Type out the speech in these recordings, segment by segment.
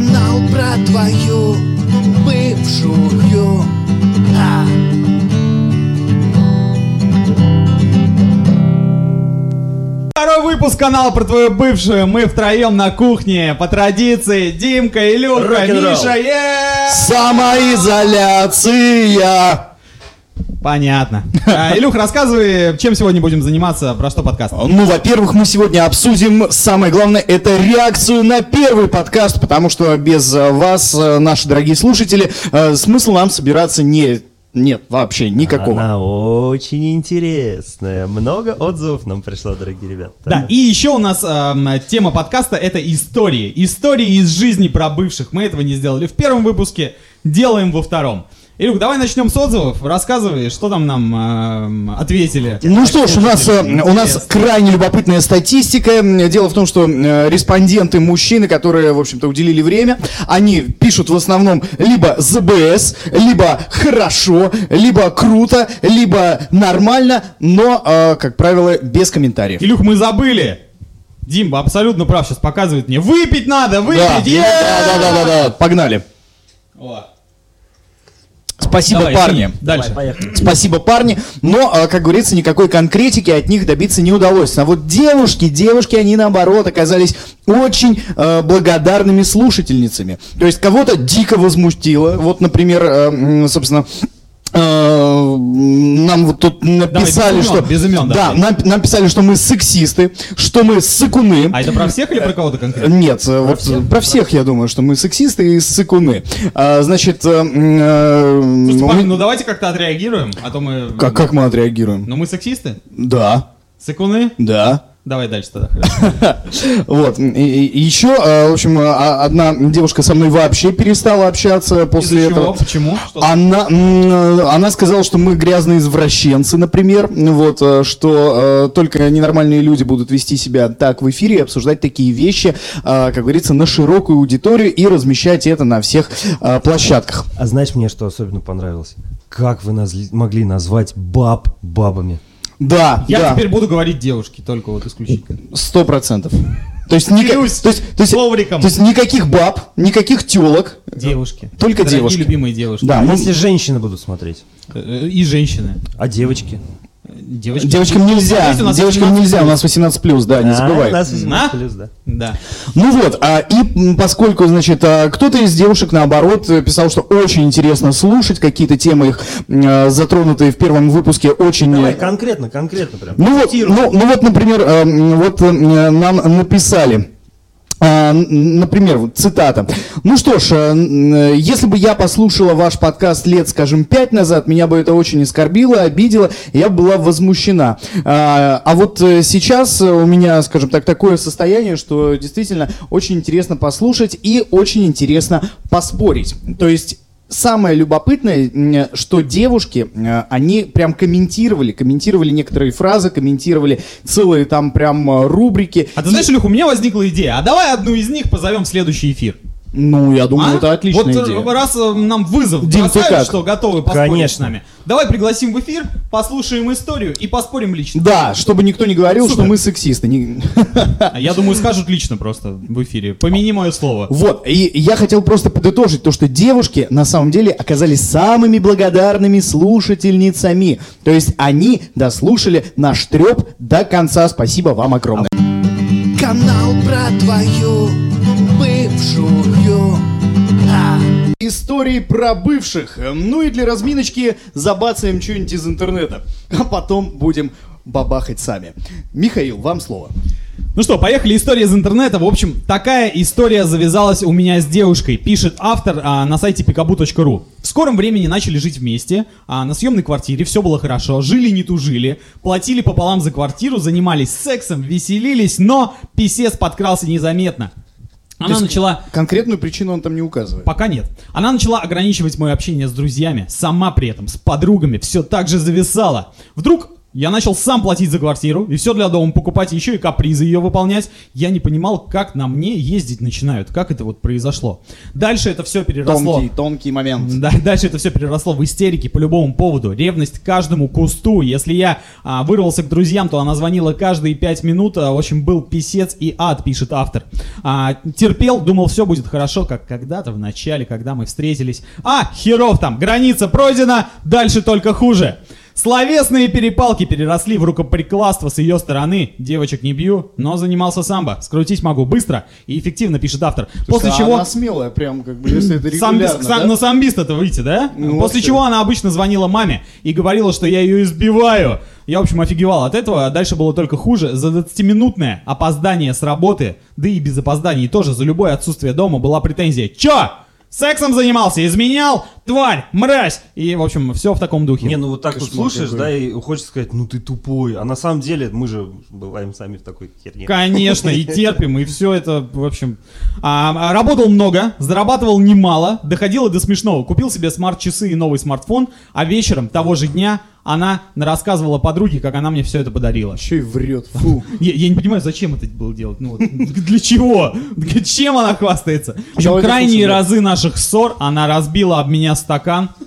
Канал про твою бывшую а. Второй выпуск канала про твою бывшую. Мы втроем на кухне. По традиции. Димка, Илюха, Рок-н-ролл. Миша. е Самоизоляция! Понятно. А, Илюх, рассказывай, чем сегодня будем заниматься, про что подкаст. Ну, во-первых, мы сегодня обсудим, самое главное, это реакцию на первый подкаст, потому что без э, вас, э, наши дорогие слушатели, э, смысла нам собираться не... Нет, вообще никакого. Она очень интересная. Много отзывов нам пришло, дорогие ребята. Да, и еще у нас эм, тема подкаста это истории. Истории из жизни про бывших. Мы этого не сделали в первом выпуске, делаем во втором. Илюх, давай начнем с отзывов. Рассказывай, что там нам эм, ответили. Ну что ж, у нас, э, у нас крайне любопытная статистика. Дело в том, что э, респонденты, мужчины, которые, в общем-то, уделили время, они пишут в основном либо ЗБС, либо хорошо, либо круто, либо нормально, но, э, как правило, без комментариев. Илюх, мы забыли. Димба абсолютно прав, сейчас показывает мне. Выпить надо, Да, выпить! е! да, да, да, да, да, погнали. О, Спасибо, давай, парни. извини. Дальше. Поехали. Спасибо, парни. Но, а, как говорится, никакой конкретики от них добиться не удалось. А вот девушки, девушки, они наоборот оказались очень э, благодарными слушательницами. То есть кого-то дико возмутило. Вот, например, э, собственно. Э, Нам вот тут написали, без имен, что без имен, да, давай. нам, нам писали, что мы сексисты, что мы сыкуны. А это про всех или про кого-то конкретно? Нет, э, вот э, про всех я думаю, что мы сексисты и сыкуны. А, значит, э, э, Слушайте, парни, меня- ну давайте как-то отреагируем, а то мы... как, как мы отреагируем? Ну мы сексисты? Да, Сыкуны? да. Давай дальше тогда. Вот. Еще, э, в общем, э, а- одна девушка со мной вообще перестала общаться после этого. Почему? Она, м, она сказала, что мы грязные извращенцы, например, вот, э, что э, только ненормальные люди будут вести себя так в эфире и обсуждать такие вещи, э, как говорится, на широкую аудиторию и размещать это на всех э, площадках. А знаешь мне, что особенно понравилось? Как вы могли назвать баб бабами? Да, Я да, теперь буду говорить девушки, только вот исключительно. сто процентов. То есть, ника- то, есть, то, есть, ковриком. то есть никаких баб, никаких телок, Девушки. Только Дорогие девушки. любимые девушки. Да, А если женщины будут смотреть? Э, И женщины. А девочки? Девочки. Девочкам нельзя, девочкам 18 нельзя, у нас 18 плюс, да, не А, забывай. у нас 18 А? плюс, да. Да. Ну вот, а, и поскольку, значит, а, кто-то из девушек, наоборот, э, писал, что очень интересно слушать, какие-то темы их а, затронутые в первом выпуске очень... Давай, э, конкретно, конкретно прям. Ну вот, ну, ну вот, например, э, вот э, нам написали. А, Например, цитата. Ну что ж, э, э, если бы я послушала ваш подкаст лет, скажем, пять назад, меня бы это очень оскорбило, обидело, я бы была возмущена. А, а вот э, сейчас у меня, скажем так, такое состояние, что действительно очень интересно послушать и очень интересно поспорить. То есть Самое любопытное, что девушки, они прям комментировали, комментировали некоторые фразы, комментировали целые там прям э, рубрики. А ты знаешь, Илюх, у меня возникла идея. А давай одну из них позовем в следующий эфир. Ну, я думаю, А? это отличная вот, э, идея. раз э, нам вызов Дим, ты бросают, как? что готовы поспорить Конечно. с нами, давай пригласим в эфир, послушаем историю и поспорим лично. Да, чтобы никто не говорил, Супер. что мы сексисты. Не- А Я думаю, скажут лично просто в эфире. Помяни мое слово. Вот, и я хотел просто подытожить то, что девушки на самом деле оказались самыми благодарными слушательницами. То есть они дослушали наш треп до конца. Спасибо вам огромное. Канал про твою бывшую. Истории про бывших. Ну и для разминочки забацаем что-нибудь из интернета. А потом будем бабахать сами. Михаил, вам слово. Ну что, поехали. История из интернета. В общем, такая история завязалась у меня с девушкой. Пишет автор а, на сайте pikabu.ru. В скором времени начали жить вместе, а, на съемной квартире, все было хорошо, жили не тужили, платили пополам за квартиру, занимались сексом, веселились, но писец подкрался незаметно. Она есть начала Конкретную причину он там не указывает. Пока нет. Она начала ограничивать мое общение с друзьями, сама при этом, с подругами, все так же зависала. Вдруг Я начал сам платить за квартиру, и все для дома покупать, еще и капризы ее выполнять. Я не понимал, как на мне ездить начинают, как это вот произошло. Дальше это все переросло... Тонкий, тонкий момент. Да, дальше это все переросло в истерики по любому поводу. Ревность к каждому кусту. Если я а, вырвался к друзьям, то она звонила каждые пять минут. А, в общем, был писец и ад, пишет автор. А, терпел, думал, все будет хорошо, как когда-то в начале, когда мы встретились. А, херов там, граница пройдена, дальше только хуже. Словесные перепалки переросли в рукоприкладство с ее стороны. Девочек не бью, но занимался самбо. Скрутить могу быстро и эффективно, пишет автор. После Слушай, чего... Она смелая, прям как бы, если это регулярно, сам- да? На самбист это выйти, да? Ну, После чего она обычно звонила маме и говорила, что я ее избиваю. Я, в общем, офигевал от этого, а дальше было только хуже. За 20-минутное опоздание с работы, да и без опозданий тоже, за любое отсутствие дома была претензия. Чё? Сексом занимался, изменял? Тварь, мразь! И, в общем, все в таком духе. Не, ну вот так вот Кошмар слушаешь, какой. да, и хочется сказать, ну ты тупой. А на самом деле мы же бываем сами в такой херне. Конечно, и терпим, и все это, в общем. А, а, работал много, зарабатывал немало, доходило до смешного. Купил себе смарт-часы и новый смартфон, а вечером того же дня она рассказывала подруге, как она мне все это подарила. Еще и врет, фу. Я, я не понимаю, зачем это было делать. Ну, вот, для чего? Чем она хвастается? Давайте крайние разы наших ссор она разбила об меня стакан.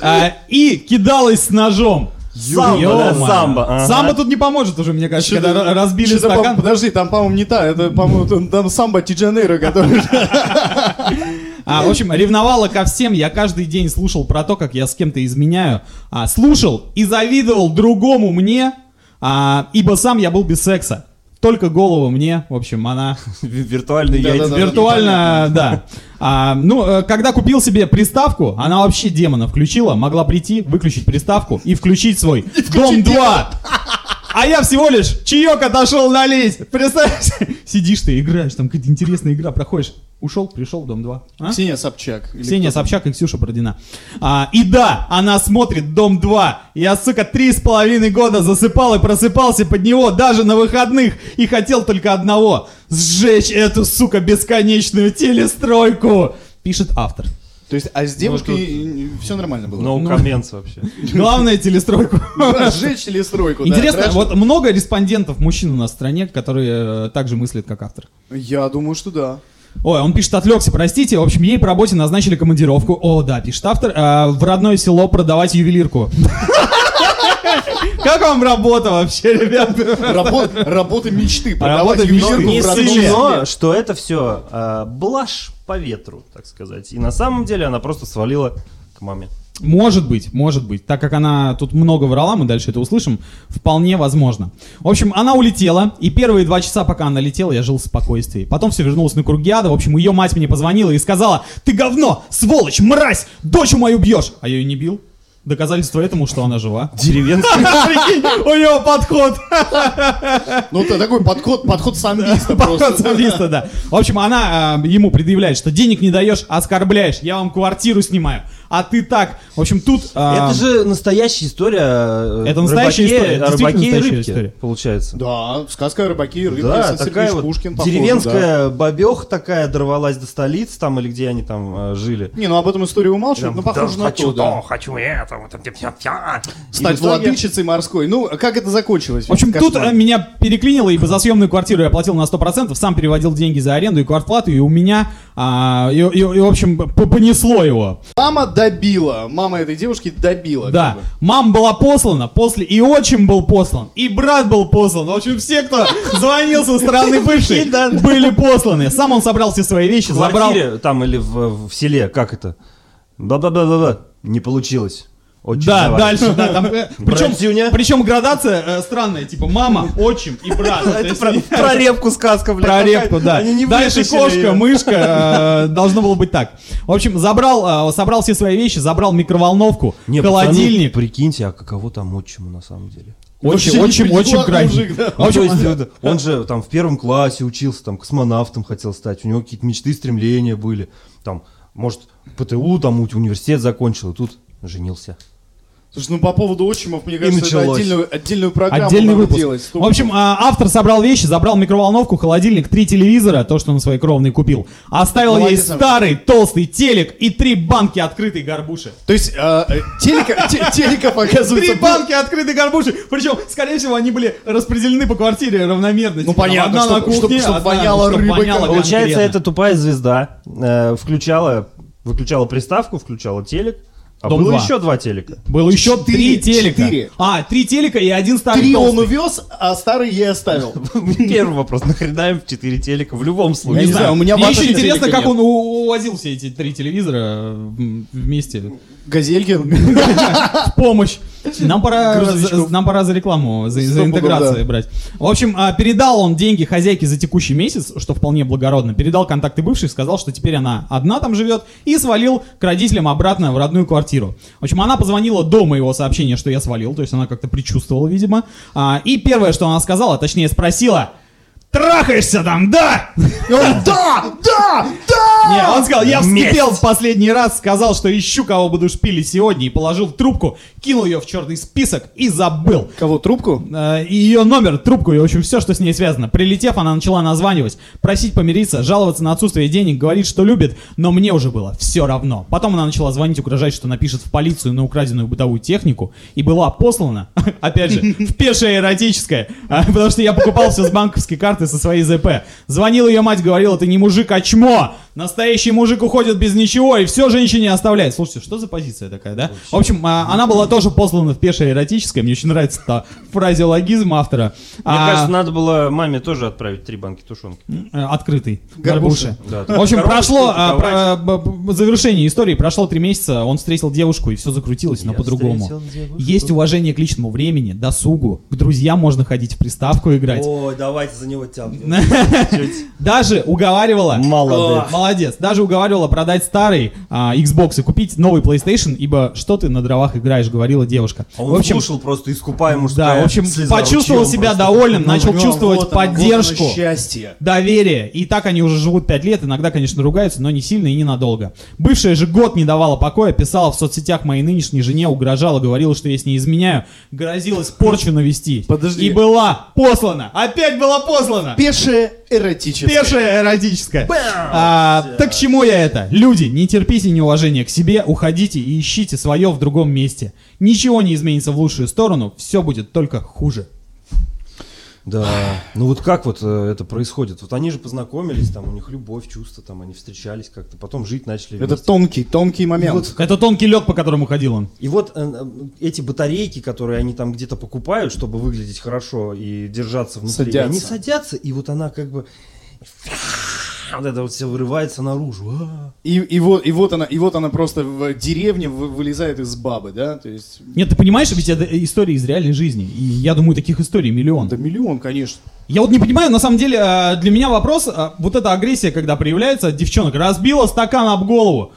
А, И кидалась с ножом. Самбо, да, самбо, ага. Самбо тут не поможет уже, мне кажется, когда Что-то- разбили что-то, по- стакан. Подожди, там, по-моему, не та, это, по-моему, там, там самбо Тиджанейро, который... А, в общем, ревновала ко всем. Я каждый день слушал про то, как я с кем-то изменяю. А, слушал и завидовал другому мне, а, ибо сам я был без секса. Только голову мне, в общем, она Виртуальные Да-да-да. яйца. виртуально, да. А, ну, э, когда купил себе приставку, она вообще демона включила, могла прийти, выключить приставку и включить свой Дом 2. А я всего лишь чаек отошел налить. Представляешь? Сидишь ты, играешь, там какая-то интересная игра проходишь. Ушел, пришел Дом 2. А? Ксения Собчак. Ксения? Собчак и Ксюша Бородина. А, и да, она смотрит «Дом 2». Я, сука, три с половиной года засыпал и просыпался под него даже на выходных и хотел только одного — сжечь эту, сука, бесконечную телестройку, пишет автор. То есть, а с девушкой все нормально было? No comments вообще. Главное телестройку. Сжечь или стройку, да, Интересно, вот много респондентов мужчин у нас в стране, которые э, так же мыслят, как автор. Я думаю, что да. Ой, он пишет, отвлекся, простите. В общем, ей по работе назначили командировку. О, да, пишет автор. э, в родное село продавать ювелирку. Как вам работа вообще, ребят? Работа, работа мечты. Работа мечты. Не селе. что это все блажь по ветру, так сказать. И на самом деле она просто свалила к маме. Может быть, может быть. Так как она тут много врала, мы дальше это услышим, вполне возможно. В общем, она улетела, и первые два часа, пока она летела, я жил в спокойствии. Потом все вернулось на круги ада. В общем, ее мать мне позвонила и сказала, ты говно, сволочь, мразь, дочь мою бьешь. А я ее не бил. Доказательство этому, что она жива. Деревенская. Прикинь, у него подход. Ну, это такой подход, подход самбиста Подход просто. самбиста, да. В общем, она а, ему предъявляет, что денег не даешь, оскорбляешь, я вам квартиру снимаю. А ты так. В общем, тут... а, Это же настоящая история. э, Это настоящая история, рыбаке и история. Получается. Да, сказка о рыбаке и рыбке. Да, такая вот деревенская бабеха такая дорвалась до столицы там или где они там э, жили. Не, ну об этом историю умалчивают, Прям, но похоже на хочу то, хочу это, И Стать владычицей морской. Ну, как это закончилось? В общем, тут Кошмар. э, меня переклинило, ибо за съемную квартиру я платил на 100%, сам переводил деньги за аренду и квартплату, и у меня, а, и, и- и, в общем, понесло его. Мама добила. Мама этой девушки добила. Да, как бы. мама была послана, после и отчим был послан, и брат был послан. В общем, все, кто звонил со стороны бывшей, были посланы. Сам он собрал все свои вещи, В забрал... квартире там или в, селе, как это? Бла-бла-бла-бла. Не получилось. Очень Да, давай. дальше, да, там, э, причем, Братюня. причем градация э, странная, типа мама, отчим и брат. То Это про, про репку сказка, блядь. Про репку, да. Дальше кошка, её. мышка. э, Должно было быть так. В общем, забрал, э, собрал все свои вещи, забрал микроволновку, Не, пацаны, холодильник. прикиньте, а каково там отчиму на самом деле? Очень, очень, очень да. Э, он же там в первом классе учился, там космонавтом хотел стать, у него какие-то мечты, стремления были, там, может, ПТУ, там, университет закончил, и тут женился. Слушай, ну по поводу отчимов, мне кажется, это отдельную, отдельную программу Отдельный выпуск. делать. В общем, а, автор собрал вещи, забрал микроволновку, холодильник, три телевизора, то, что он своей кровной купил. Оставил ей Молодец, старый толстый телек и три банки открытой горбуши. То есть э, э, телека, те- телеков, оказывается, Три банки открытой горбуши. Причем, скорее всего, они были распределены по квартире равномерно. Ну, Типа, понятно, одна на кухне, чтоб- чтоб одна- воняло рыбой, Получается, эта тупая звезда э, включала, выключала приставку, включала телек, а Дом было два. еще два телека. Было еще Четыре, три телека. четыре. А, три телека и один старый Три он толстый. увез, а старый я оставил. Первый вопрос, нахрена им в 4 телека в любом Я случае? не знаю, у меня Мне еще интересно, телека как нет. он у- увозил все эти три телевизора м, вместе Газельки. в помощь. Нам пора, за, нам пора за рекламу, за, за интеграцию да. брать. В общем, а, передал он деньги хозяйке за текущий месяц, что вполне благородно. Передал контакты бывших, сказал, что теперь она одна там живет, и свалил к родителям обратно в родную квартиру. В общем, она позвонила до моего сообщения, что я свалил, то есть она как-то предчувствовала, видимо. А, и первое, что она сказала, точнее спросила, трахаешься там, да? И он, да, да, да! Не, он сказал, я вскипел в последний раз, сказал, что ищу, кого буду шпилить сегодня, и положил трубку, кинул ее в черный список и забыл. Кого, трубку? Э, И ее номер, трубку и, в общем, все, что с ней связано. Прилетев, она начала названивать, просить помириться, жаловаться на отсутствие денег, говорит, что любит, но мне уже было все равно. Потом она начала звонить, угрожать, что напишет в полицию на украденную бытовую технику, и была послана, опять же, в пешее эротическое, а, потому что я покупал все с банковской карты со своей ЗП. Звонила ее мать, говорила, ты не мужик, а чмо! Настоящий мужик уходит без ничего и все женщине оставляет. Слушайте, что за позиция такая, да? В общем, а, она была тоже послана в пешее эротическое. Мне очень нравится та фразеологизм автора. Мне А, кажется, надо было маме тоже отправить три банки тушенки. э, открытый. Горбуша. Горбуша. Да, В общем, прошло а, про- б- б- завершение истории. Прошло три месяца, он встретил девушку, и все закрутилось, но по-другому. Есть уважение к личному времени, досугу. К друзьям можно ходить в приставку играть. Ой, давайте за него тянем. Даже уговаривала. Молодец. Молодец. Даже уговаривала продать старый а, Xbox и купить новый PlayStation, ибо что ты на дровах играешь, говорила девушка. А Он в общем, слушал просто искупая да, мужская в общем, почувствовал себя довольным, начал Ну, чувствовать вот поддержку. оно счастье. доверие. И так они уже живут 5 лет, иногда, конечно, ругаются, но не сильно и ненадолго. Бывшая же год не давала покоя, писала в соцсетях моей нынешней жене, угрожала, говорила, что я с ней изменяю, грозилась порчу навести. Подожди. И была послана. Опять была послана. Пешее эротическое. Пешая эротическая. А, так к чему я это? Люди, не терпите неуважения к себе, уходите и ищите свое в другом месте. Ничего не изменится в лучшую сторону, все будет только хуже. Да. Ну вот как вот э, это происходит? Вот они же познакомились, там у них любовь, чувства, там они встречались как-то, потом жить начали Это вместе. тонкий, тонкий момент. Это тонкий лед, по которому ходил он. И вот э, э, эти батарейки, которые они там где-то покупают, чтобы выглядеть хорошо и держаться внутри, Садятся. они садятся, и вот она как бы вот это вот все вырывается наружу. А. И, и, вот, и, вот она, и вот она просто в деревне вы- вылезает из бабы, да? То есть, Нет, ты понимаешь, ведь это истории из реальной жизни. И я думаю, таких историй миллион. да миллион, конечно. Я вот не понимаю, на самом деле, э, для меня вопрос, э, вот эта агрессия, когда проявляется от девчонок, разбила стакан об голову.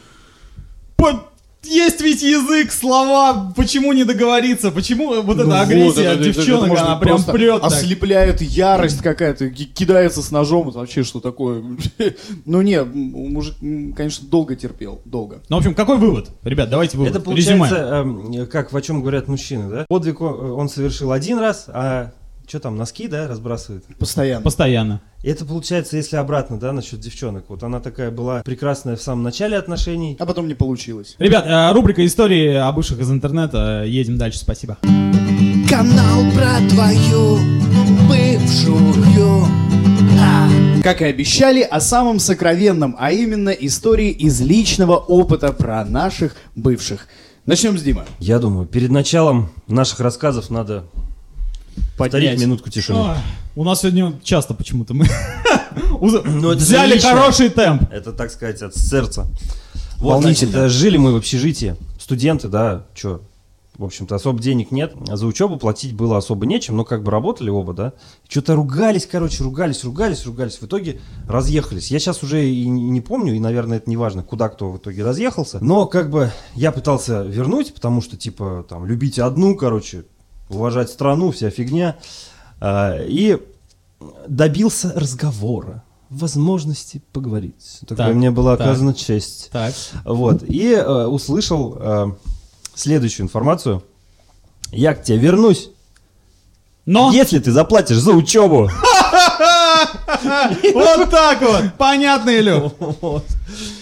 По- Есть ведь язык, слова, почему не договориться, почему вот эта Ну агрессия вот, от это- это- это девчонок, может она прям просто прет так. Ослепляет ярость какая-то, ки- кидается с ножом, это вообще что такое? Ну не, мужик, конечно, долго терпел, долго. Ну, в общем, какой вывод? Ребят, давайте вывод. Это получается, эм, как о чем говорят мужчины, да? Подвиг он совершил один раз, а что там, носки, да, разбрасывает? Постоянно. Постоянно. И это получается, если обратно, да, насчет девчонок. Вот она такая была прекрасная в самом начале отношений. А потом не получилось. Ребят, э, рубрика истории о бывших из интернета. Едем дальше, спасибо. Канал про твою бывшую. А. Как и обещали, о самом сокровенном, а именно истории из личного опыта про наших бывших. Начнем с Димы. Я думаю, перед началом наших рассказов надо повторить Поднять. минутку тишины. Ой, У нас сегодня часто почему-то мы Ну, взяли хороший темп. Это, так сказать, от сердца. Волнительно. жили мы в общежитии. Студенты, да, что, в общем-то, особо денег нет. А за учебу платить было особо нечем, но как бы работали оба, да. Что-то ругались, короче, ругались, ругались, ругались. В итоге разъехались. Я сейчас уже и не не помню, и, наверное, это не важно, куда кто в итоге разъехался. Но как бы я пытался вернуть, потому что, типа, там, любите одну, короче, уважать страну, вся фигня. А, И добился разговора, возможности поговорить. Такая Так, мне была так. оказана честь. Так. Вот. И э, услышал э, следующую информацию. Я к тебе вернусь, Но если ты заплатишь за учебу. вот так вот, понятно, Илю.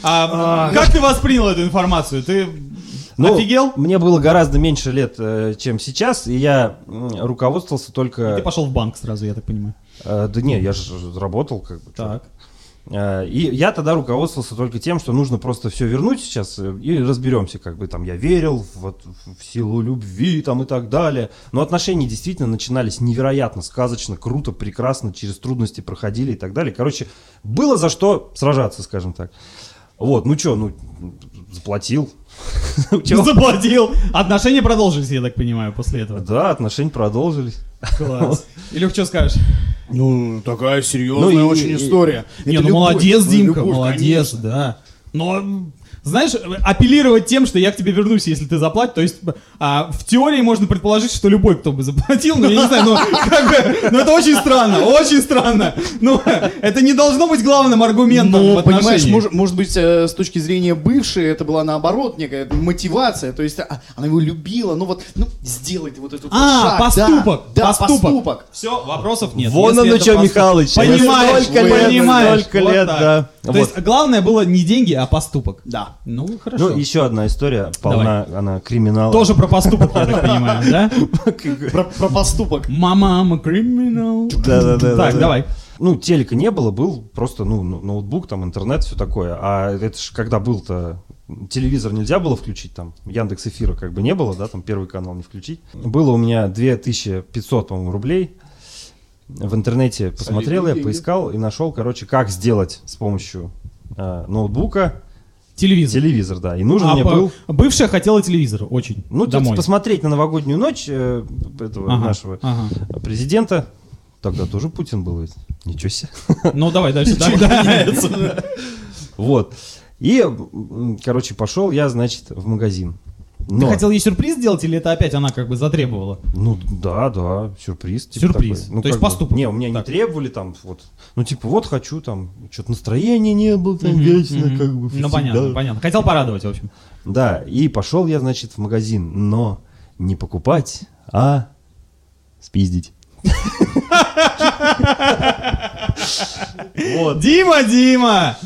А, как ты воспринял эту информацию? Ты Ну, офигел? Мне было гораздо меньше лет, э, чем сейчас, и я руководствовался только... Ты пошел в банк сразу, я так понимаю. Э, Да не, я же работал как бы. Так. Э, И я тогда руководствовался только тем, что нужно просто все вернуть сейчас и разберемся, как бы там я верил вот, в силу любви там и так далее. Но отношения действительно начинались невероятно, сказочно, круто, прекрасно, через трудности проходили и так далее. Короче, было за что сражаться, скажем так. Вот, ну что, ну, заплатил. Заплатил. Отношения продолжились, я так понимаю, после этого. Да, отношения продолжились. Класс. Илюх, что скажешь? Ну, такая серьезная Ну и- очень и- история. Не, ну любовь, молодец, Димка, любовь, молодец, конечно. да. Но, знаешь, апеллировать тем, что я к тебе вернусь, если ты заплатишь, то есть а, в теории можно предположить, что любой, кто бы заплатил, но я не знаю, ну, как бы, ну это очень странно, очень странно. Ну, это не должно быть главным аргументом Ну, в понимаешь, отношениях. может, может быть, э, с точки зрения бывшей, это была наоборот некая мотивация. То есть а, она его любила, ну вот, ну, сделай ты вот этот вот А, шаг. да, поступок, Да, поступок. поступок. Все, вопросов нет. Вон оно что, поступок. Михалыч. Понимаешь, Столько лет, понимаешь. столько вот лет, так. да. То Вот. есть главное было не деньги, а поступок. Да. Ну, хорошо. Ну, еще одна история, полна она криминала. Тоже про поступок, я так понимаю, да? Про, про поступок. Мама, I'm a criminal. Да-да-да. Так, давай. Ну, телека не было, был просто, ну, ну, ноутбук, там, интернет, все такое. А это же когда был-то, телевизор нельзя было включить, там, Яндекс Эфира как бы не было, да, там, первый канал не включить. Было у меня 2500, по-моему, рублей. В интернете посмотрел я, поискал и нашел, короче, как сделать с помощью э, ноутбука Телевизор. телевизор, да. И нужен А, мне по- был Бывшая хотела телевизор очень. Ну, тут домой. посмотреть на новогоднюю ночь э, этого Ага, нашего ага. президента. Тогда тоже Путин был ведь. Ничего себе. Ну, давай дальше. да, да. Вот. И, короче, пошел я, значит, в магазин. Ты Но, хотел ей сюрприз сделать или это опять она как бы затребовала? ну, да, да, сюрприз. типа Сюрприз. такой. Ну, То есть бы, поступок. Не, у меня Так. не требовали там, вот. Ну, типа, вот хочу там, что-то настроения не было там Мгм, вечно, мгм. как бы. Ну, понятно, понятно. Хотел порадовать, в общем. Да, и пошел я, значит, в магазин, но не покупать, а спиздить. Вот. Дима, Дима!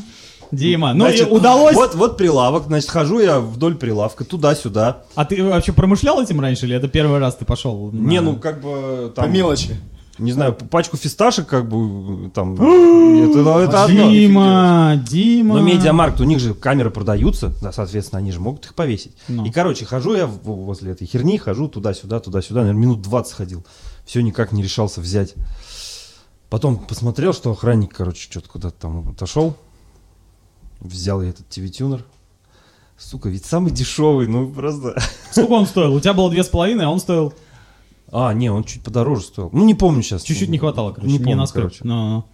Дима, ну и Значит, удалось... Вот, вот прилавок, значит, хожу я вдоль прилавка, туда-сюда. А ты вообще промышлял этим раньше или это первый раз ты пошел? на- Не, ну как бы По там, мелочи. не знаю, пачку фисташек, как бы там. это, ну, это одно. Дима, Дима. Но медиамаркт, у них же камеры продаются, да, соответственно, они же могут их повесить. Ну. И, короче, хожу я возле этой херни, хожу туда-сюда, туда-сюда, наверное, минут 20 ходил. Все никак не решался взять. Потом посмотрел, что охранник, короче, что-то куда-то там отошел. Взял я этот TV-тюнер. Сука, ведь самый дешевый, ну просто... Сколько он стоил? У тебя было две с половиной, а он стоил... А, не, он чуть подороже стоил. Ну, не помню сейчас. Чуть-чуть не хватало, короче. Не помню, насколько. короче. Ну,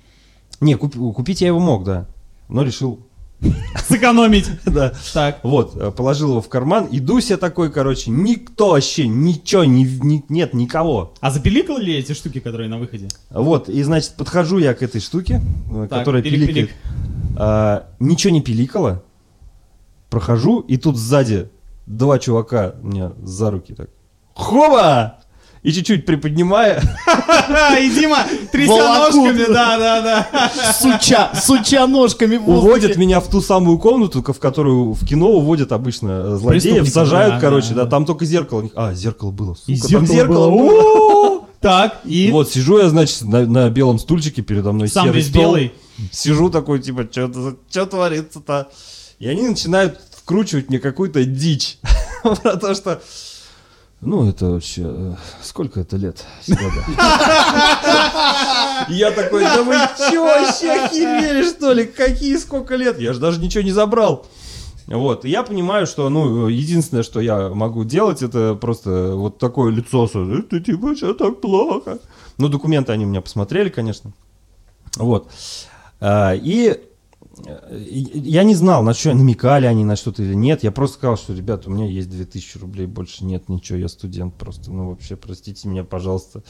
Не, куп- купить я его мог, да. Но решил, ну. Сэкономить. да. Так. Вот, э, положил его в карман, иду себе такой, короче, никто вообще, ничего, ни- ни- нет никого. А запиликал ли эти штуки, которые на выходе? Вот, и, значит, подхожу я к этой штуке, э, Так, которая пиликает. А, ничего не пиликало. Прохожу, и тут сзади два чувака меня за руки так. Хоба! И чуть-чуть приподнимая, И Дима, тряся ножками, да, да, да. Суча, суча ножками уводят меня в ту самую комнату, в которую в кино уводят обычно злодеев, сажают, короче, да, там только зеркало. А, зеркало было, сука, там зеркало было. Так, и Вот, сижу я, значит, на, на белом стульчике передо мной сам серый весь стол. белый. Сижу такой, типа, что творится-то? И они начинают вкручивать мне какую-то дичь. Про то, что... Ну, это вообще... э, Сколько это лет? Я такой, да вы чё вообще охерели, что ли? Какие сколько лет? Я же даже ничего не забрал. Вот, я понимаю, что, ну, единственное, что я могу делать, это просто вот такое лицо, что это типа, все так плохо. Ну, документы они у меня посмотрели, конечно. Вот. А, И э, я не знал, на что намекали они на что-то или нет. Я просто сказал, что, ребята, у меня есть 2000 рублей, больше нет ничего, я студент просто. Ну, вообще, простите меня, пожалуйста.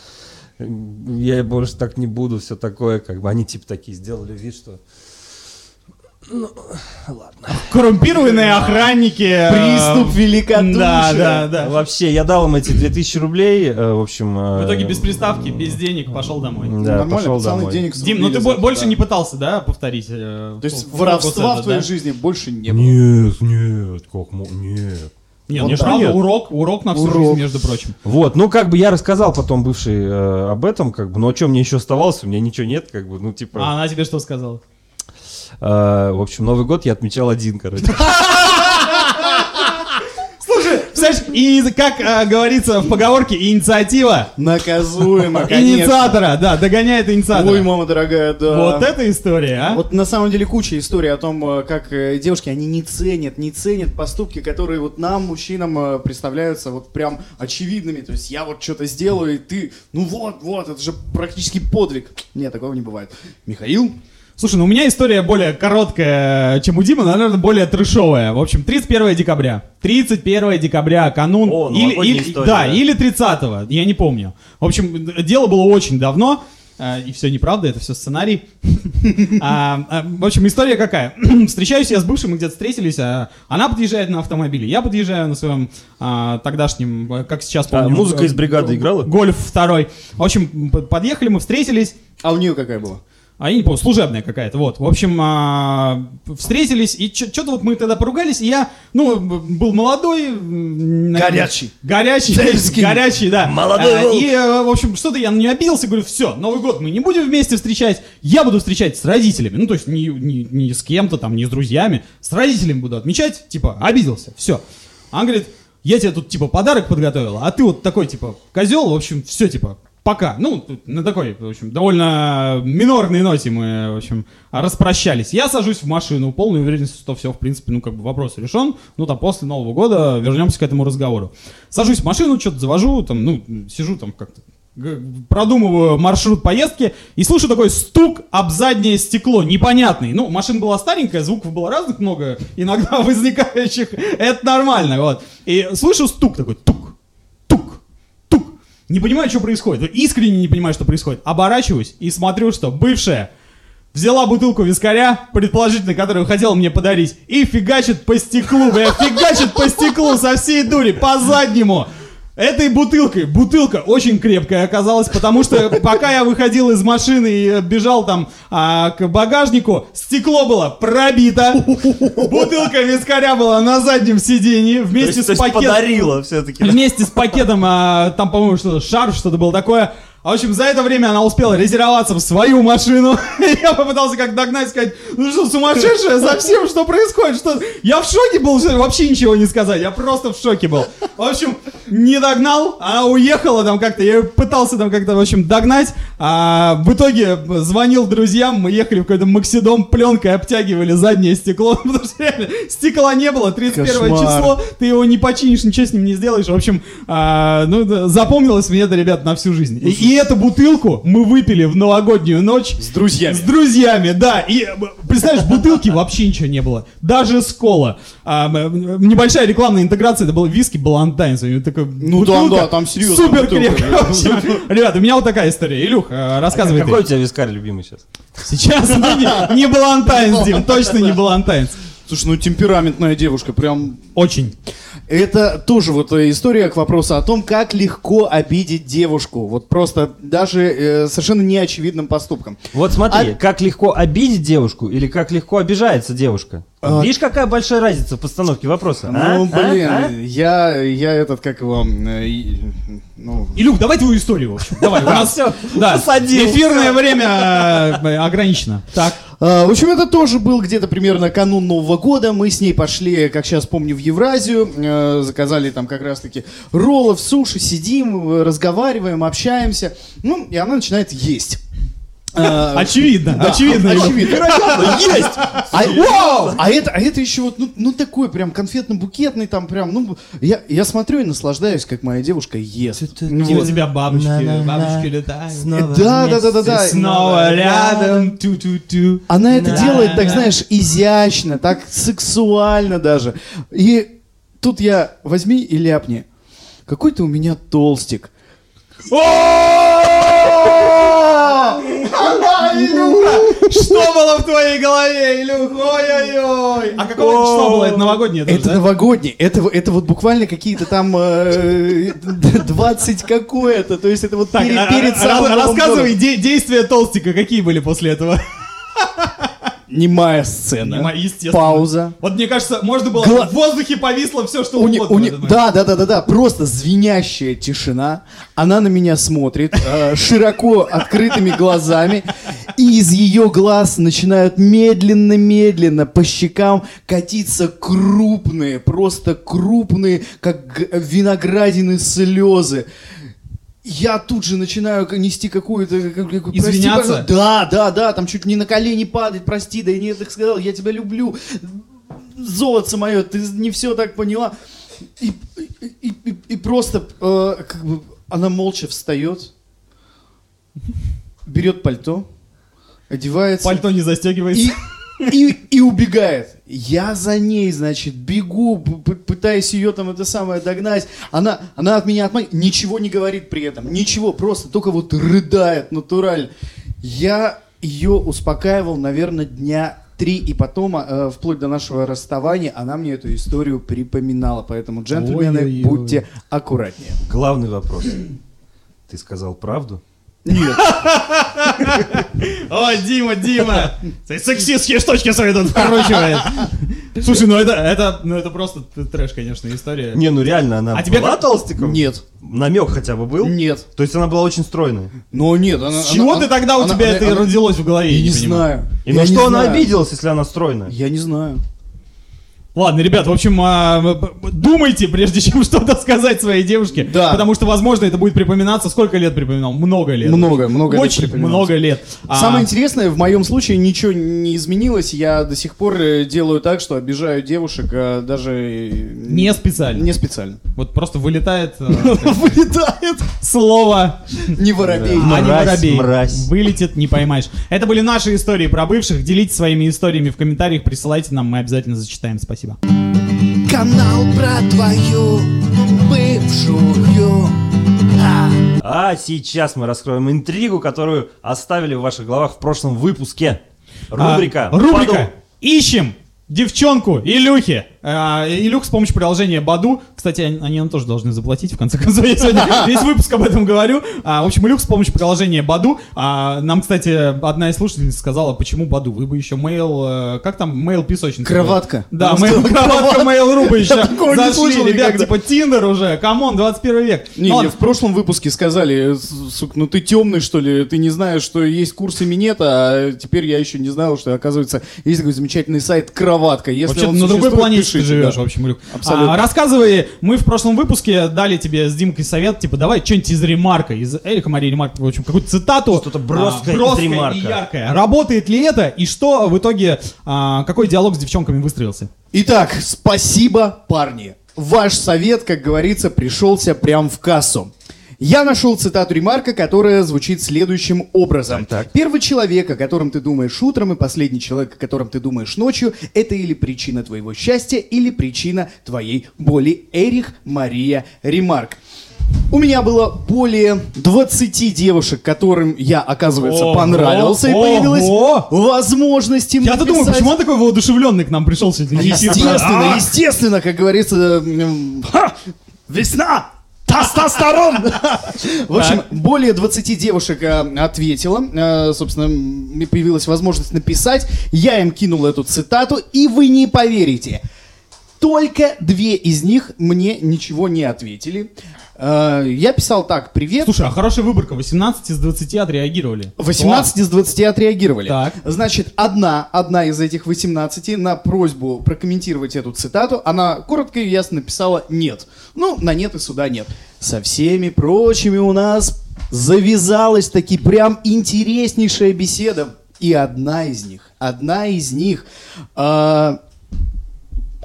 Я больше так не буду, все такое. Как бы они типа такие сделали вид, что Коррумпированные охранники. э, Приступ великодушия. Да, да, да. Вообще, я дал им эти 2000 рублей, э, в общем... э, В итоге без приставки, без денег пошел домой. Да, Нормально, пошел пацаны домой. денег Дим, ну ты больше да. не пытался, да, повторить? То есть воровства в твоей да? жизни больше не было. Нет, нет, как нет. Нет, Вот ну правда, Нет. урок, урок на всю Урок. жизнь, между прочим. Вот, ну как бы я рассказал потом бывший э, об этом, как бы, но о чем мне еще оставалось, у меня ничего нет, как бы, ну типа, А она тебе что сказала? Э, в общем, Новый год я отмечал один, короче. Слушай, представляешь, и как э, говорится в поговорке, инициатива Наказуемо, конечно. инициатора, да, догоняет инициатора. Ой, мама дорогая, да. Вот это история, а? Вот на самом деле куча историй о том, э, как э, девушки, они не ценят, не ценят поступки, которые вот нам, мужчинам, э, представляются вот прям очевидными. То есть я вот что-то сделаю, и ты, ну вот, вот, это же практически подвиг. Нет, такого не бывает. Михаил? Слушай, ну у меня история более короткая, чем у Димы, но, наверное, более трешовая. В общем, 31 декабря. 31 декабря, канун. О, или, новогодняя или- история, да, да. или 30 я не помню. В общем, дело было очень давно. э, И все неправда, это все сценарий. А, а, В общем, история какая? Встречаюсь я с бывшим, мы где-то встретились, а она подъезжает на автомобиле, я подъезжаю на своем а, тогдашнем, э, как сейчас А, помню. музыка э, из «Бригады» играла? Гольф второй. В общем, подъехали мы, встретились. А у нее какая была? А я не помню, служебная какая-то, вот. В общем, а, встретились, и что-то вот мы тогда поругались, и я, ну, был молодой. наверное, Горячий. Горячий, горячий, да. Молодой А. И, э, в общем, что-то я на нее обиделся, говорю, все, Новый год мы не будем вместе встречать, я буду встречать с родителями. Ну, то есть не, не, не с кем-то там, не с друзьями, с родителями буду отмечать, типа, обиделся, все. Она говорит, я тебе тут, типа, подарок подготовила, а ты вот такой, типа, козел, в общем, все, типа, пока. Ну, на такой, в общем, довольно минорной ноте мы, в общем, распрощались. Я сажусь в машину, полной уверенности, что все, в принципе, ну, как бы вопрос решен. Ну, там, после Нового года вернемся к этому разговору. Сажусь в машину, что-то завожу, там, ну, сижу там как-то, продумываю маршрут поездки и слышу такой стук об заднее стекло, непонятный. Ну, машина была старенькая, звуков было разных много, иногда возникающих, это нормально, вот. И слышу стук такой, тук. Не понимаю, что происходит. Искренне не понимаю, что происходит. Оборачиваюсь и смотрю, что бывшая взяла бутылку вискаря, предположительно, которую хотела мне подарить, и фигачит по стеклу, бля, фигачит по стеклу со всей дури, по заднему. Этой бутылкой, бутылка очень крепкая оказалась, потому что пока я выходил из машины и бежал там а, к багажнику, стекло было пробито, бутылка вискаря была на заднем сидении вместе с пакетом. подарила все-таки. Вместе с пакетом, а, там, по-моему, что-то, шарф, что-то было такое. А, в общем, за это время она успела резервироваться в свою машину. Я попытался как догнать, сказать, ну что, сумасшедшая, совсем что происходит? Что? Я в шоке был, вообще ничего не сказать, я просто в шоке был. В общем, не догнал, она уехала там как-то, я пытался там как-то, в общем, догнать. А в итоге звонил друзьям, мы ехали в какой-то Максидом, пленкой обтягивали заднее стекло, потому что реально стекла не было, 31 Кошмар. число, ты его не починишь, ничего с ним не сделаешь. В общем, а, ну, запомнилось мне это, ребят, на всю жизнь. И, и эту бутылку мы выпили в новогоднюю ночь. С друзьями. С друзьями, да. И э, представляешь, бутылки вообще ничего не было. Даже скола. А, небольшая рекламная интеграция, это был виски Балантайнс. Ну бутылка да, там серьезно. Супер крепкая. В общем, Ребят, у меня вот такая история. Илюх, э, рассказывай ты. Какой у тебя вискарь любимый сейчас? Сейчас ну, не, не Балантайнс, Дим, точно не Балантайнс. Слушай, ну темпераментная девушка, прям Очень. Это тоже вот история к вопросу о том, как легко обидеть девушку. Вот просто даже э, совершенно неочевидным поступком. Вот смотри, А- как легко обидеть девушку или как легко обижается девушка. А- Видишь, какая большая разница в постановке вопроса? а? Ну, А? блин, А? я, я этот, как его, э, ну, Илюх, давай твою историю, в общем. Давай, у нас всё, да, эфирное время э, ограничено. Так. А, В общем, это тоже был где-то примерно канун Нового года. Мы с ней пошли, как сейчас помню, в Евразию. э, Заказали там как раз-таки роллов, суши, сидим, э, разговариваем, общаемся. Ну, и она начинает есть. А, Очевидно, да, очевидно. Очевидно. есть! А, а это, а это еще вот, ну, ну такой прям конфетно-букетный, там прям, ну, я, я смотрю и наслаждаюсь, как моя девушка ест. Ну, вот. тебя бабочки, бабочки летают. Да, да, да, да, да. Снова рядом. Она это делает, так знаешь, изящно, так сексуально даже. И тут я возьми и ляпни. Какой ты у меня толстик. Что было в твоей голове, Илюх? Ой-ой-ой. А какого числа было? Это новогоднее Это да? новогодний. Это, это вот буквально какие-то там э, 20 какое-то. То есть это вот Так, перед, а- перед а- самым рас- Новым рассказывай де- действия Толстика, какие были после этого? Немая сцена. Нема- естественно. Пауза. Вот мне кажется, можно было Гла- в воздухе повисло все, что У угодно. у не- да, да, да, да, да, просто звенящая тишина. Она на меня смотрит э, широко открытыми глазами, и из ее глаз начинают медленно-медленно по щекам катиться крупные, просто крупные, как виноградины слезы. Я тут же начинаю нести какую-то... как- как- прости, Извиняться? пожалуйста. Да, да, да, там чуть не на колени падать, прости, да я не так сказал, я тебя люблю. Золотце мое, ты не все так поняла. И, и, и- и просто э, как бы она молча встает, берет пальто, одевается Пальто не застегивается. и, и, и убегает. Я за ней, значит, бегу, пытаюсь ее там это самое догнать. Она, она от меня отмахивает, ничего не говорит при этом, ничего, просто только вот рыдает натурально. Я ее успокаивал, наверное, дня три, и потом, э, вплоть до нашего расставания, она мне эту историю припоминала. Поэтому, джентльмены, Ой-ой-ой. будьте аккуратнее. Главный вопрос. Ты сказал правду? Нет. О, Дима, Дима! Сексистские штучки свои тут вкручивает. Слушай, ну это, это, ну это просто трэш, конечно, история. Не, ну реально, она А тебе была как- толстиком? Нет. Намек хотя бы был? Нет. То есть она была очень стройной. Но нет. Она, С чего она- ты тогда у она- тебя она- это она- родилось в голове? Я не понимаю. знаю. И Я на не что она обиделась, если она стройная? Я не знаю. Ладно, ребят, в общем, а, думайте, прежде чем что-то сказать своей девушке. Да. Потому что, возможно, это будет припоминаться. Сколько лет припоминал? Много лет. Много, много лет Очень припоминалось. много лет. А, Самое интересное, в моем случае ничего не изменилось. Я до сих пор э, делаю так, что обижаю девушек э, даже э, Не специально. не специально. Вот просто вылетает э, Вылетает. слово, Не воробей. а не воробей. мразь. Вылетит, не поймаешь. Это были наши истории про бывших. Делитесь своими историями в комментариях, присылайте нам, мы обязательно зачитаем. Спасибо. Канал про твою бывшую. А. А сейчас мы раскроем интригу, которую оставили в ваших головах в прошлом выпуске. Рубрика. А, рубрика. «Паду». Ищем девчонку Илюхи. А, Илюх с помощью приложения Баду. Кстати, они, нам тоже должны заплатить, в конце концов. Я сегодня весь выпуск об этом говорю. А, в общем, Илюх с помощью приложения Баду. А, нам, кстати, одна из слушательниц сказала, почему Баду? Вы бы еще мейл... э, Как там? Мейл песочница. Кроватка. Да, сказала, кроватка, ру бы еще зашли, ребят, типа Тиндер уже, come on, 21 век. Не, мне в прошлом выпуске сказали, «С- сука, ну ты темный, что ли, ты не знаешь, что есть курсы минета, а теперь я еще не знал, что, оказывается, есть такой замечательный сайт «Кроватка». Если Вообще на другой планете ты живешь, да. в общем, Илюх. Абсолютно. А, рассказывай, мы в прошлом выпуске дали тебе с Димкой совет, типа, давай что-нибудь из ремарка, из Эрика Марии Ремарка, в общем, какую-то цитату. Что-то броское а, из броское Ремарка. и яркое. Работает ли это, и что в итоге, а, какой диалог с девчонками выстроился? Итак, спасибо, парни. Ваш совет, как говорится, пришелся прям в кассу. Я нашел цитату Ремарка, которая звучит следующим образом. Так, так. Первый человек, о котором ты думаешь утром, и последний человек, о котором ты думаешь ночью, это или причина твоего счастья, или причина твоей боли. Эрих Мария Ремарк. У меня было более 20 девушек, которым я, оказывается, Ого, понравился, и ого. появилась возможность им Я-то думаю, почему он такой воодушевленный к нам пришел сегодня? Естественно, А, естественно, как говорится, м, ха, весна, тестостерон. В общем, более 20 девушек э, ответила. Э, Собственно, мне появилась возможность написать. Я им кинул эту цитату, и вы не поверите. Только две из них мне ничего не ответили. Э, Я писал так, привет. Слушай, а хорошая выборка, 18 из 20 отреагировали. 18 из 20 отреагировали. Так. Значит, одна, одна из этих 18 на просьбу прокомментировать эту цитату, она коротко и ясно написала «нет». Ну, на «нет» и сюда «нет». Со всеми прочими у нас завязалась таки прям интереснейшая беседа. И одна из них, одна из них а,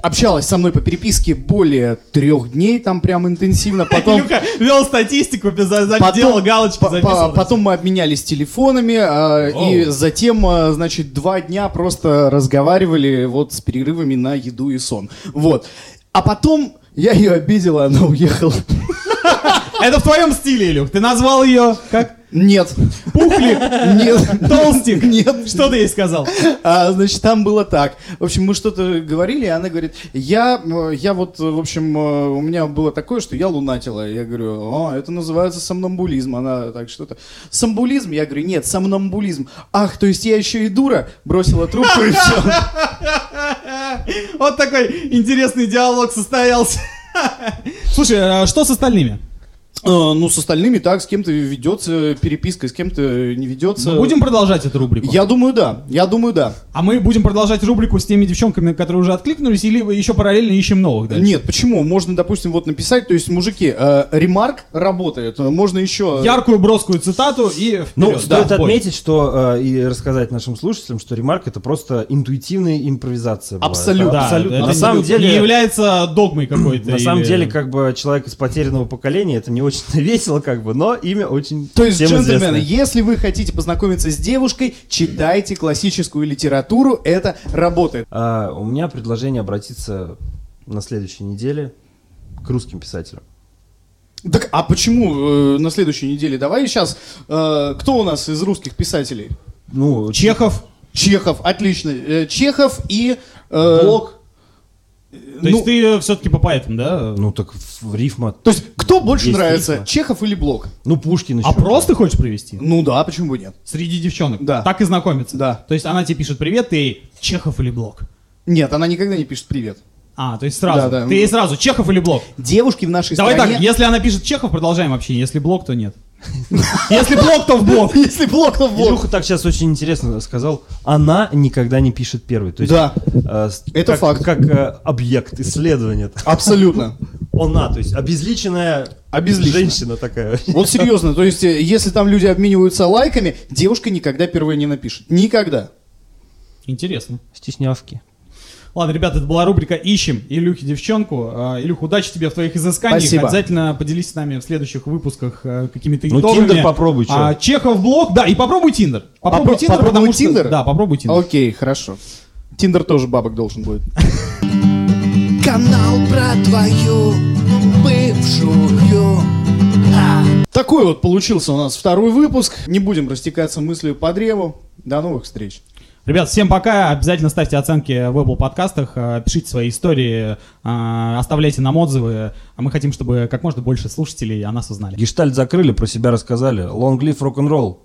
общалась со мной по переписке более трех дней, там прям интенсивно. Потом, вел статистику, за- делал галочки, по- по- записывал. потом мы обменялись телефонами, а, и затем, а, значит, два дня просто разговаривали вот с перерывами на еду и сон. Вот. А потом я ее обидела, она уехала. Это в твоем стиле, Илюх. Ты назвал ее как? Нет. Пухлик? Нет. Толстик? Нет. Что ты ей сказал? А, значит, там было так. В общем, мы что-то говорили, и она говорит, я, э, я вот, э, в общем, э, у меня было такое, что я лунатила. Я говорю, о, это называется сомнамбулизм. Она так что-то. Сомбулизм? Я говорю, нет, сомнамбулизм. Ах, то есть я еще и дура? Бросила трубку и все. Вот такой интересный диалог состоялся. Слушай, а что с остальными? Ну, с остальными так, с кем-то ведется переписка, с кем-то не ведется. Мы будем продолжать эту рубрику? Я думаю, да. Я думаю, да. А мы будем продолжать рубрику с теми девчонками, которые уже откликнулись, или еще параллельно ищем новых дальше? Нет, почему? Можно, допустим, вот написать, то есть, мужики, э, ремарк работает, можно еще... Яркую броскую цитату и Ну, вперед. стоит Да, отметить, что э, и рассказать нашим слушателям, что ремарк это просто интуитивная импровизация. была. Абсолютно. Да, абсолютно. это на самом не деле, является догмой какой-то. на самом или- деле, как бы человек из потерянного поколения, это не очень весело, как бы, но имя очень То есть, джентльмены, известное. если вы хотите познакомиться с девушкой, читайте классическую литературу, это работает. А, у меня предложение обратиться на следующей неделе к русским писателям. Так, а почему э, на следующей неделе? Давай сейчас, э, кто у нас из русских писателей? Ну, Чехов. Чехов, отлично. Э, Чехов и... э, Блок. То ну, есть ты все-таки по поэтам, да? Ну так в рифма. То есть, кто больше Есть нравится, рифма. Чехов или Блок? Ну Пушкин еще. А просто хочешь привести? Ну да, почему бы нет? Среди девчонок. Да. Так и знакомиться. Да. То есть она тебе пишет привет, ты ей Чехов или Блок? Нет, она никогда не пишет привет. А, то есть сразу. Да, да. Ты ей сразу Чехов или Блок? Девушки в нашей Давай стране... так, если она пишет Чехов, продолжаем общение. Если Блок, то нет. Если Блок, то в Блок. Если Блок, то в Блок. Илюха так сейчас очень интересно сказал. Она никогда не пишет первой. То есть, Да. э, Это как, факт. Как э, объект исследования. Абсолютно. Она, то есть обезличенная Обезличенная. женщина такая. Вот серьезно, то есть, э, если там люди обмениваются лайками, девушка никогда первая не напишет. Никогда. Интересно. Стеснявки. Ладно, ребята, это была рубрика «Ищем Илюхи девчонку». А, Илюх, удачи тебе в твоих изысканиях. Спасибо. Обязательно поделись с нами в следующих выпусках э, какими-то Ну, итогами. Тиндер попробуй, чё. А, Чехов блог, да, и попробуй Тиндер. Попробуй Попро- Тиндер, попробуй потому что... Тиндер? Да, попробуй Тиндер. Окей, хорошо. Тиндер тоже бабок должен будет. Канал про твою бывшую. Такой вот получился у нас второй выпуск. Не будем растекаться мыслью по древу. До новых встреч. Ребят, всем пока. Обязательно ставьте оценки в Apple подкастах, э, пишите свои истории, э, оставляйте нам отзывы. А мы хотим, чтобы как можно больше слушателей о нас узнали. Гештальт закрыли, про себя рассказали. Long live rock'n'roll.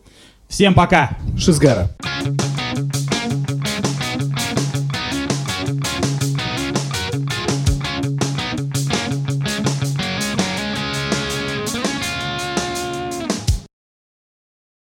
Всем пока! Шизгара.